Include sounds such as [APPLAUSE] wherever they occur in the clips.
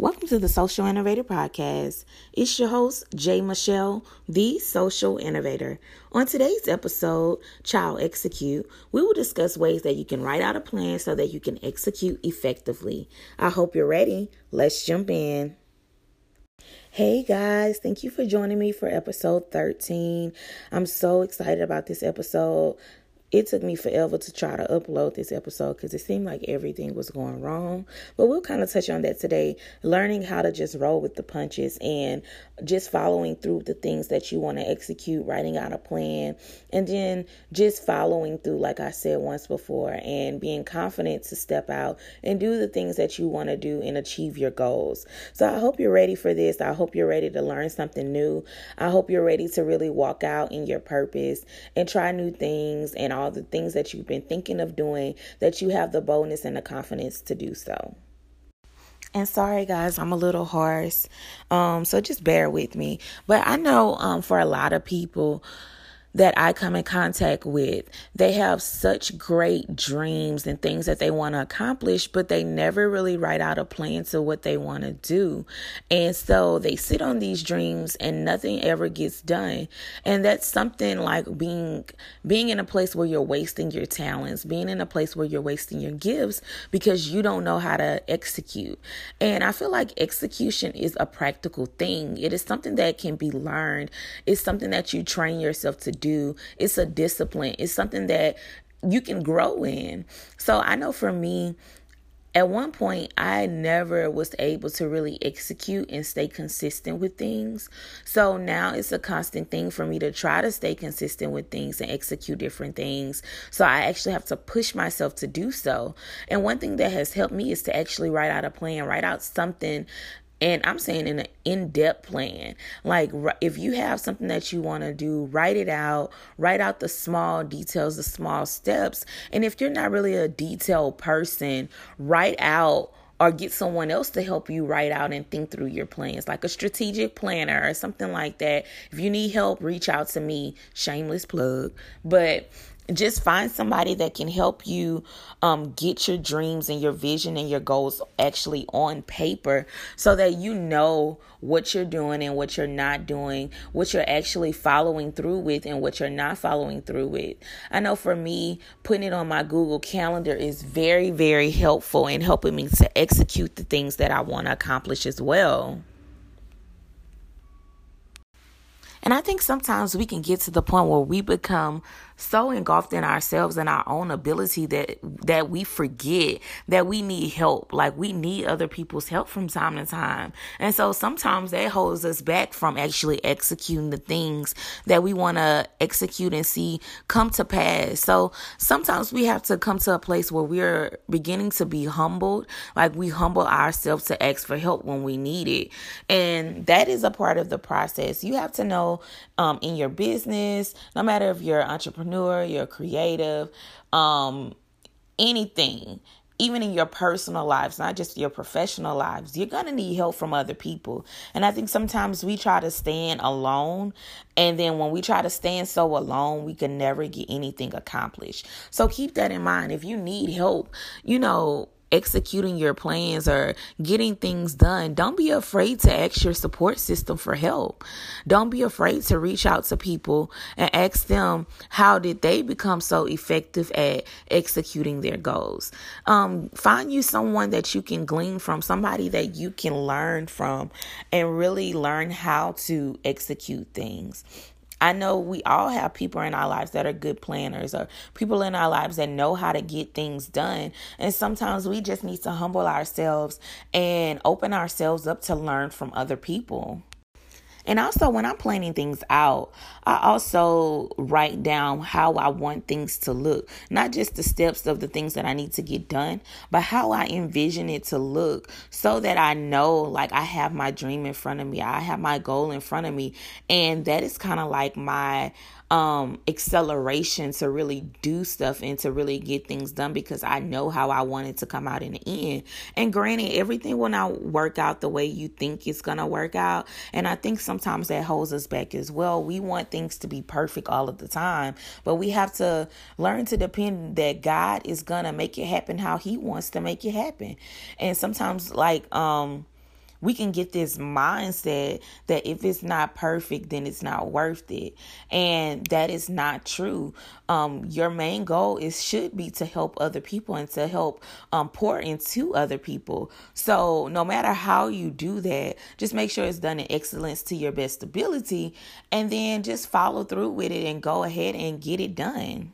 Welcome to the Social Innovator Podcast. It's your host, Jay Michelle, the Social Innovator. On today's episode, Chile Execute, we will discuss ways that you can write out a plan so that you can execute effectively. I hope you're ready. Let's jump in. Hey guys, thank you for joining me for episode 13. I'm so excited about this episode it took me forever to try to upload this episode because it seemed like everything was going wrong. But we'll kind of touch on that today, learning how to just roll with the punches and just following through the things that you want to execute, writing out a plan, and then just following through, like I said once before, and being confident to step out and do the things that you want to do and achieve your goals. So I hope you're ready for this. I hope you're ready to learn something new. I hope you're ready to really walk out in your purpose and try new things and all the things that you've been thinking of doing, that you have the boldness and the confidence to do so. And sorry, guys, I'm a little hoarse. Um, so just bear with me. But I know um, for a lot of people, that I come in contact with, they have such great dreams and things that they want to accomplish, but they never really write out a plan to what they want to do. And so they sit on these dreams and nothing ever gets done. And that's something like being being in a place where you're wasting your talents, being in a place where you're wasting your gifts because you don't know how to execute. And I feel like execution is a practical thing. It is something that can be learned. It's something that you train yourself to do. It's a discipline. It's something that you can grow in. So I know for me, at one point I never was able to really execute and stay consistent with things. So now it's a constant thing for me to try to stay consistent with things and execute different things. So I actually have to push myself to do so. And one thing that has helped me is to actually write out a plan, write out something and I'm saying in an in depth plan. Like, if you have something that you want to do, write it out, write out the small details, the small steps. And if you're not really a detailed person, write out or get someone else to help you write out and think through your plans, like a strategic planner or something like that. If you need help, reach out to me. Shameless plug. But just find somebody that can help you um, get your dreams and your vision and your goals actually on paper so that you know what you're doing and what you're not doing, what you're actually following through with and what you're not following through with. I know for me, putting it on my Google Calendar is very, very helpful in helping me to execute the things that I want to accomplish as well. And I think sometimes we can get to the point where we become so engulfed in ourselves and our own ability that that we forget that we need help. Like we need other people's help from time to time. And so sometimes that holds us back from actually executing the things that we want to execute and see come to pass. So sometimes we have to come to a place where we're beginning to be humbled, like we humble ourselves to ask for help when we need it. And that is a part of the process. You have to know um, in your business, no matter if you're an entrepreneur, you're creative, um, anything, even in your personal lives, not just your professional lives, you're going to need help from other people. And I think sometimes we try to stand alone. And then when we try to stand so alone, we can never get anything accomplished. So keep that in mind. If you need help, you know, executing your plans or getting things done, don't be afraid to ask your support system for help. Don't be afraid to reach out to people and ask them how did they become so effective at executing their goals. Um, find you someone that you can glean from, somebody that you can learn from, and really learn how to execute things. I know we all have people in our lives that are good planners or people in our lives that know how to get things done. And sometimes we just need to humble ourselves and open ourselves up to learn from other people. And also, when I'm planning things out, I also write down how I want things to look. Not just the steps of the things that I need to get done, but how I envision it to look so that I know, like, I have my dream in front of me, I have my goal in front of me. And that is kind of like my um acceleration to really do stuff and to really get things done because I know how I want it to come out in the end. And granted, everything will not work out the way you think it's gonna work out. And I think sometimes that holds us back as well. We want things to be perfect all of the time, but we have to learn to depend that God is gonna make it happen how He wants to make it happen. And sometimes like um we can get this mindset that if it's not perfect, then it's not worth it. And that is not true. Um, your main goal is should be to help other people and to help um, pour into other people. So no matter how you do that, just make sure it's done in excellence to your best ability, and then just follow through with it and go ahead and get it done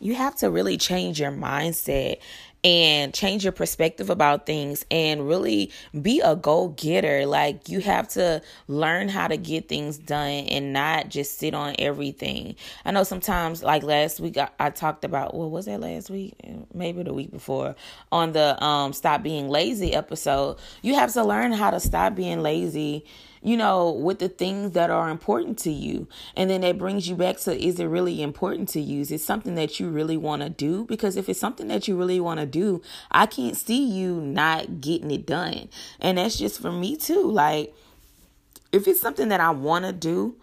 you have to really change your mindset and change your perspective about things and really be a go getter. Like, you have to learn how to get things done and not just sit on everything. I know sometimes, like last week, I, I talked about what was that last week? Maybe the week before on the um, Stop Being Lazy episode. You have to learn how to stop being lazy you know, with the things that are important to you. And then that brings you back to is it really important to you? Is it something that you really want to do? Because if it's something that you really want to do, I can't see you not getting it done. And that's just for me too. Like, if it's something that I want to do,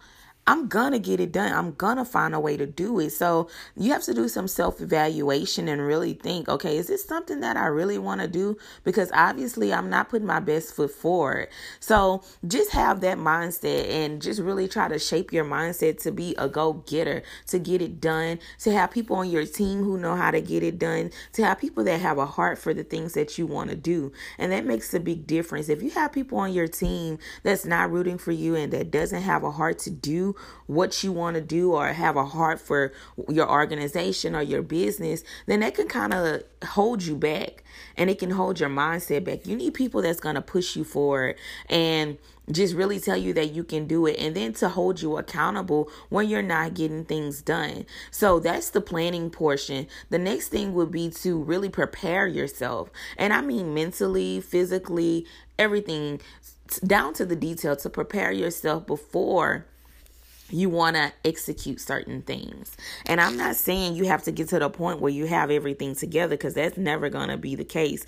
I'm gonna get it done. I'm gonna find a way to do it. So you have to do some self evaluation and really think, okay, is this something that I really want to do? Because obviously I'm not putting my best foot forward. So just have that mindset and just really try to shape your mindset to be a go getter, to get it done, to have people on your team who know how to get it done, to have people that have a heart for the things that you want to do. And that makes a big difference. If you have people on your team that's not rooting for you and that doesn't have a heart to do what you want to do or have a heart for your organization or your business, then that can kind of hold you back and it can hold your mindset back. You need people that's going to push you forward and just really tell you that you can do it and then to hold you accountable when you're not getting things done. So that's the planning portion. The next thing would be to really prepare yourself. And I mean mentally, physically, everything down to the detail to prepare yourself before you want to execute certain things. And I'm not saying you have to get to the point where you have everything together because that's never going to be the case.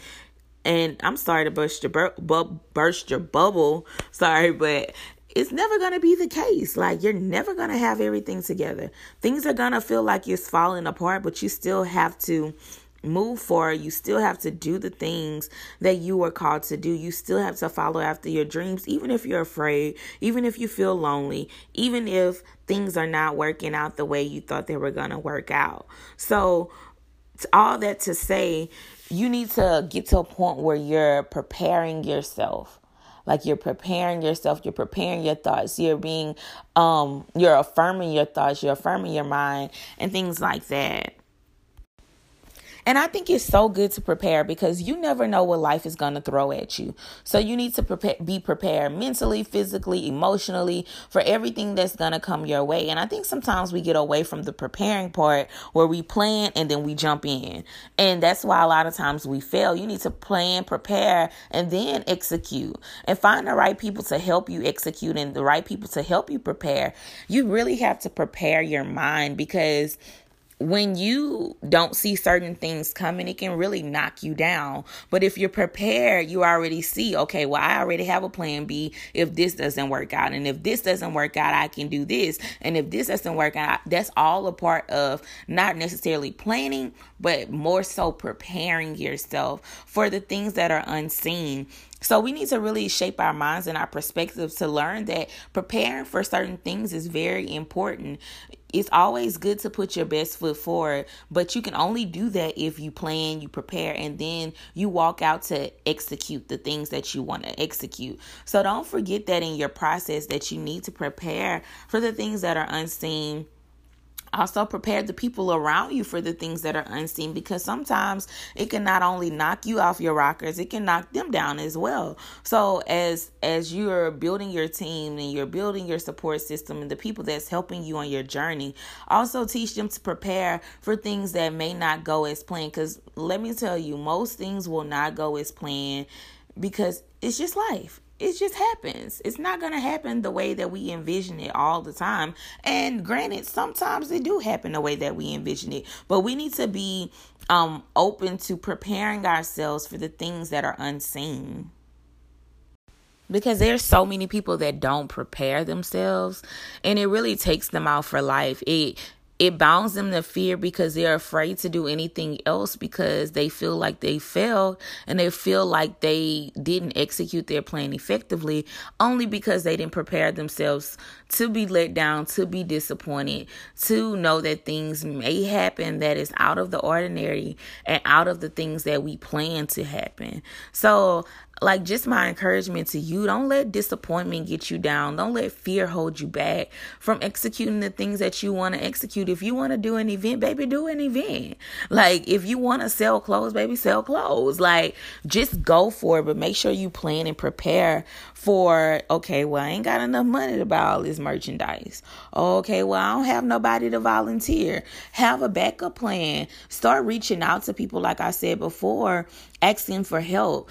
And I'm sorry to burst your bur- bu- burst your bubble. [LAUGHS] Sorry, but it's never going to be the case. Like you're never going to have everything together. Things are going to feel like it's falling apart, but you still have to move forward. You still have to do the things that you were called to do. You still have to follow after your dreams, even if you're afraid, even if you feel lonely, even if things are not working out the way you thought they were going to work out. So, all that to say, you need to get to a point where you're preparing yourself like you're preparing yourself you're preparing your thoughts you're being um you're affirming your thoughts you're affirming your mind and things like that and I think it's so good to prepare because you never know what life is going to throw at you. So you need to prepare, be prepared mentally, physically, emotionally for everything that's going to come your way. And I think sometimes we get away from the preparing part where we plan and then we jump in. And that's why a lot of times we fail. You need to plan, prepare, and then execute and find the right people to help you execute and the right people to help you prepare. You really have to prepare your mind because when you don't see certain things coming, it can really knock you down. But if you're prepared, you already see, okay, well, I already have a plan B if this doesn't work out. And if this doesn't work out, I can do this. And if this doesn't work out, that's all a part of not necessarily planning, but more so preparing yourself for the things that are unseen. So we need to really shape our minds and our perspectives to learn that preparing for certain things is very important it's always good to put your best foot forward, but you can only do that if you plan, you prepare, and then you walk out to execute the things that you want to execute. So don't forget that in your process that you need to prepare for the things that are unseen also prepare the people around you for the things that are unseen because sometimes it can not only knock you off your rockers it can knock them down as well. So as as you're building your team and you're building your support system and the people that's helping you on your journey also teach them to prepare for things that may not go as planned. Because let me tell you most things will not go as planned because it's just life it just happens. It's not going to happen the way that we envision it all the time. And granted, sometimes it do happen the way that we envision it. But we need to be um open to preparing ourselves for the things that are unseen. Because there's so many people that don't prepare themselves and it really takes them out for life. It it bounds them to fear because they're afraid to do anything else because they feel like they failed and they feel like they didn't execute their plan effectively only because they didn't prepare themselves to be let down, to be disappointed, to know that things may happen that is out of the ordinary and out of the things that we plan to happen. So like just my encouragement to you. Don't let disappointment get you down. Don't let fear hold you back from executing the things that you want to execute. If you want to do an event baby do an event. Like if you want to sell clothes baby sell clothes. Like just go for it but make sure you plan and prepare for okay well i ain't got enough money to buy all this merchandise. Okay well i don't have nobody to volunteer. Have a backup plan. Start reaching out to people like i said before asking for help.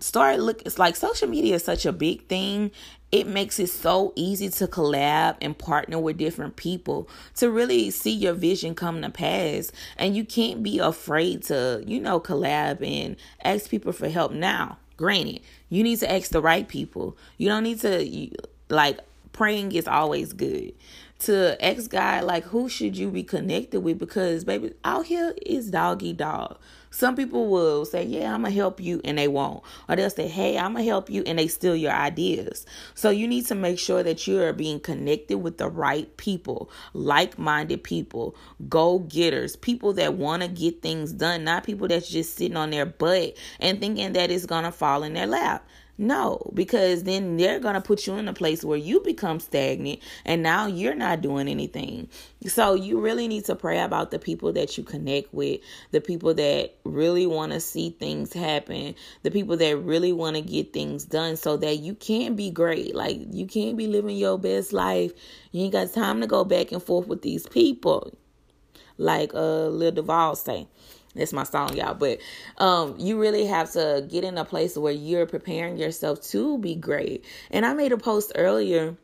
Start look it's like social media is such a big thing. It makes it so easy to collab and partner with different people to really see your vision come to pass. And you can't be afraid to, you know, collab and ask people for help now. Granted, you need to ask the right people. You don't need to like praying is always good. To ex guy like who should you be connected with? Because baby out here is doggy dog. Some people will say yeah i'm gonna help you and they won't. Or they'll say hey i'm gonna help you and they steal your ideas. So you need to make sure that you are being connected with the right people like-minded people go-getters people that want to get things done not people that's just sitting on their butt and thinking that it's gonna fall in their lap no, because then they're going to put you in a place where you become stagnant and now you're not doing anything. So you really need to pray about the people that you connect with, the people that really want to see things happen, the people that really want to get things done so that you can be great. Like you can't be living your best life. You ain't got time to go back and forth with these people. Like uh Lil Duval say. That's my song, y'all. But um, you really have to get in a place where you're preparing yourself to be great. And I made a post earlier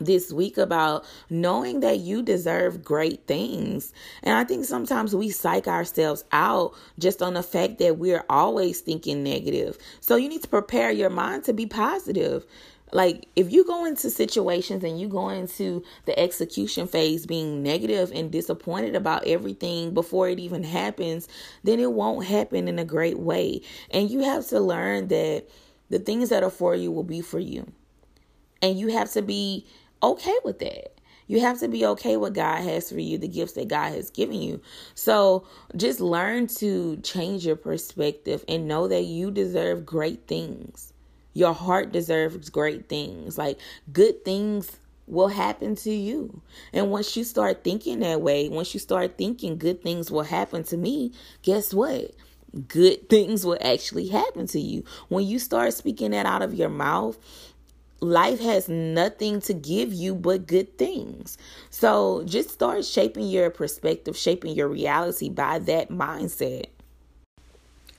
this week about knowing that you deserve great things. And I think sometimes we psych ourselves out just on the fact that we're always thinking negative. So you need to prepare your mind to be positive. Like if you go into situations and you go into the execution phase being negative and disappointed about everything before it even happens, then it won't happen in a great way. And you have to learn that the things that are for you will be for you. And you have to be okay with that. You have to be okay with God has for you, the gifts that God has given you. So just learn to change your perspective and know that you deserve great things. Your heart deserves great things. Like good things will happen to you. And once you start thinking that way, once you start thinking good things will happen to me, guess what? Good [LAUGHS] things will actually happen to you. When you start speaking that out of your mouth, life has nothing to give you but good things. So just start shaping your perspective, shaping your reality by that mindset.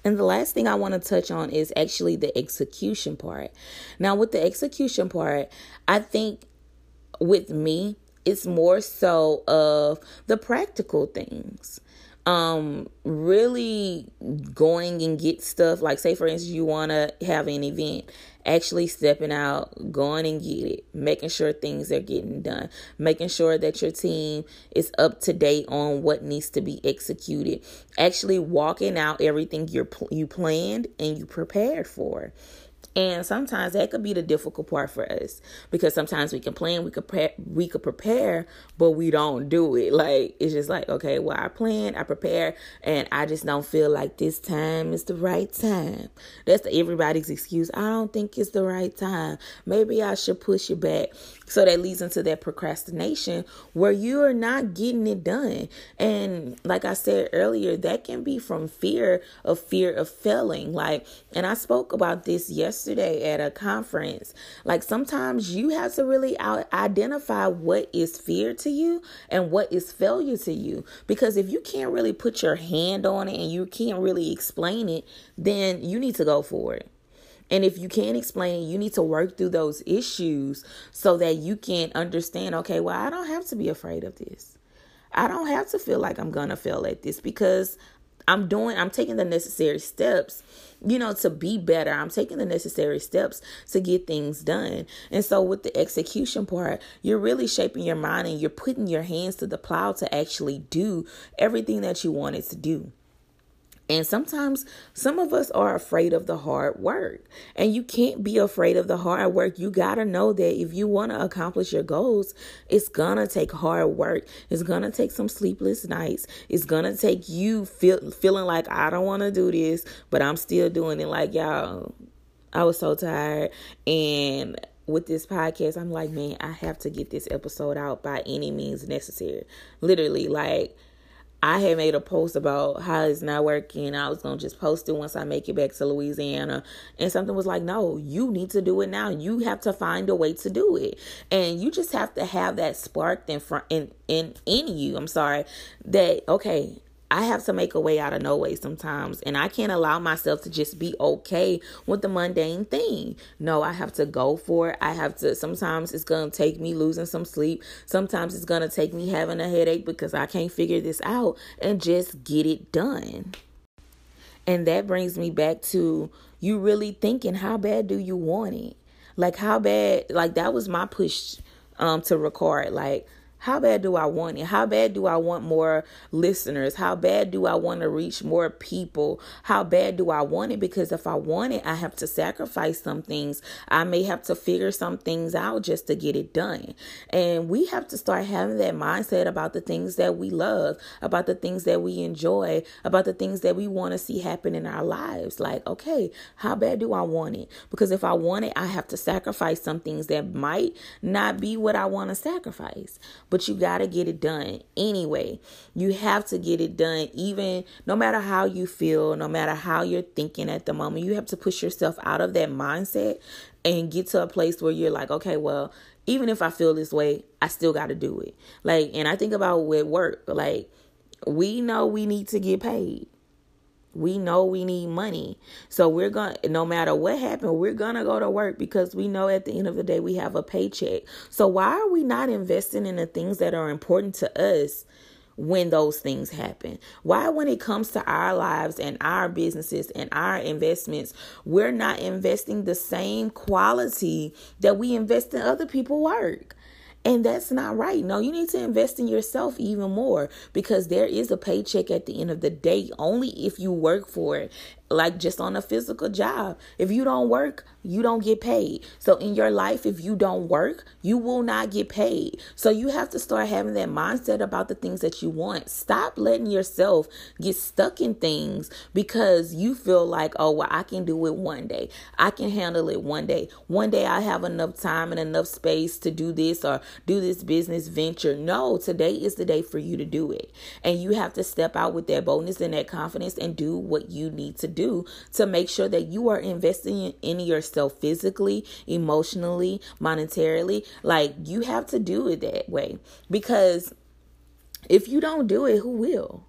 And the last thing I want to touch on is actually the execution part. Now, with the execution part, I think with me, it's more so of the practical things um really going and get stuff like say for instance you want to have an event actually stepping out going and get it making sure things are getting done making sure that your team is up to date on what needs to be executed actually walking out everything you're you planned and you prepared for and sometimes that could be the difficult part for us because sometimes we can plan, we could pre- we could prepare, but we don't do it. Like it's just like, okay, well I plan, I prepare, and I just don't feel like this time is the right time. That's everybody's excuse. I don't think it's the right time. Maybe I should push it back. So that leads into that procrastination where you are not getting it done. And like I said earlier, that can be from fear of fear of failing. Like, and I spoke about this yesterday at a conference. Like sometimes you have to really identify what is fear to you and what is failure to you. Because if you can't really put your hand on it and you can't really explain it, then you need to go for it. And if you can't explain it, you need to work through those issues so that you can understand okay, well, I don't have to be afraid of this. I don't have to feel like I'm going to fail at this because I'm doing, I'm taking the necessary steps you know, to be better. I'm taking the necessary steps to get things done. And so, with the execution part, you're really shaping your mind and you're putting your hands to the plow to actually do everything that you wanted to do. And sometimes some of us are afraid of the hard work. And you can't be afraid of the hard work. You got to know that if you want to accomplish your goals, it's going to take hard work. It's going to take some sleepless nights. It's going to take you feel, feeling like, I don't want to do this, but I'm still doing it. Like, y'all, I was so tired. And with this podcast, I'm like, man, I have to get this episode out by any means necessary. Literally, like, I had made a post about how it's not working. I was gonna just post it once I make it back to Louisiana. And something was like, no, you need to do it now. You have to find a way to do it. And you just have to have that spark in front in in in you. I'm sorry. That okay, I have to make a way out of no way sometimes. And I can't allow myself to just be okay with the mundane thing. No, I have to go for it. I have to, sometimes it's going to take me losing some sleep. Sometimes it's going to take me having a headache because I can't figure this out and just get it done. And that brings me back to you really thinking, how bad do you want it? Like, how bad, like, that was my push um to record. Like, how bad do I want it? How bad do I want more listeners? How bad do I want to reach more people? How bad do I want it? Because if I want it, I have to sacrifice some things. I may have to figure some things out just to get it done. And we have to start having that mindset about the things that we love, about the things that we enjoy, about the things that we want to see happen in our lives. Like, okay, how bad do I want it? Because if I want it, I have to sacrifice some things that might not be what I want to sacrifice but you got to get it done anyway. You have to get it done, even no matter how you feel, no matter how you're thinking at the moment. You have to push yourself out of that mindset and get to a place where you're like, okay, well, even if I feel this way, I still got to do it. Like, and I think about with work, like, we know we need to get paid. We know we need money. So we're going to, no matter what happened, we're going to go to work because we know at the end of the day we have a paycheck. So why are we not investing in the things that are important to us when those things happen? Why, when it comes to our lives and our businesses and our investments, we're not investing the same quality that we invest in other people's work? And that's not right. No, you need to invest in yourself even more because there is a paycheck at the end of the day only if you work for it like just on a physical job. If you don't work, you don't get paid. So in your life, if you don't work, you will not get paid. So you have to start having that mindset about the things that you want. Stop letting yourself get stuck in things because you feel like, oh, well, I can do it one day. I can handle it one day. One day I have enough time and enough space to do this or do this business venture. No, today is the day for you to do it. And you have to step out with that boldness and that confidence and do what you need to do do to make sure that you are investing in yourself physically, emotionally, monetarily. Like you have to do it that way. Because if you don't do it, who will?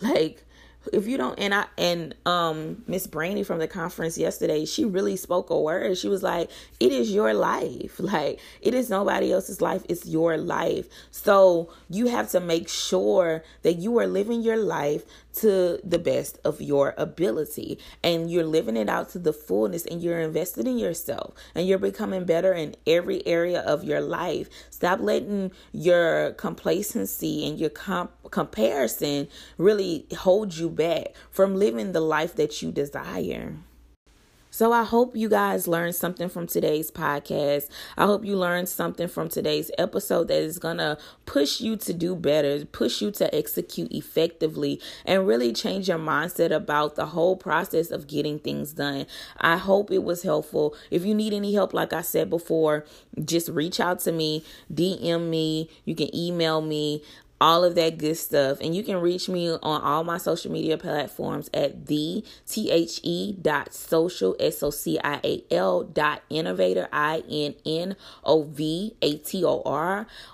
Like if you don't and i and um miss brainy from the conference yesterday she really spoke a word. She was like it is your life. [LAUGHS] Like it is nobody else's life. It's your life. So you have to make sure that you are living your life to the best of your ability. And you're living it out to the fullness and you're invested in yourself and you're becoming better in every area of your life. Stop letting your complacency and your comp- comparison really hold you back from living the life that you desire so I hope you guys learned something from today's podcast. I hope you learned something from today's episode that is going to push you to do better, push you to execute effectively, and really change your mindset about the whole process of getting things done. I hope it was helpful. If you need any help, like I said before, just reach out to me, DM me, you can email me all of that good stuff. And you can reach me on all my social media platforms at the T-H-E dot social, S-O-C-I-A-L dot innovator, I-N-N-O-V-A-T-O-R.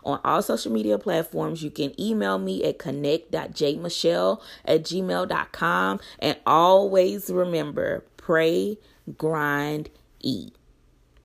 On all social media platforms, you can email me at connect.jmichelle at gmail.com. And always remember, pray, grind, eat.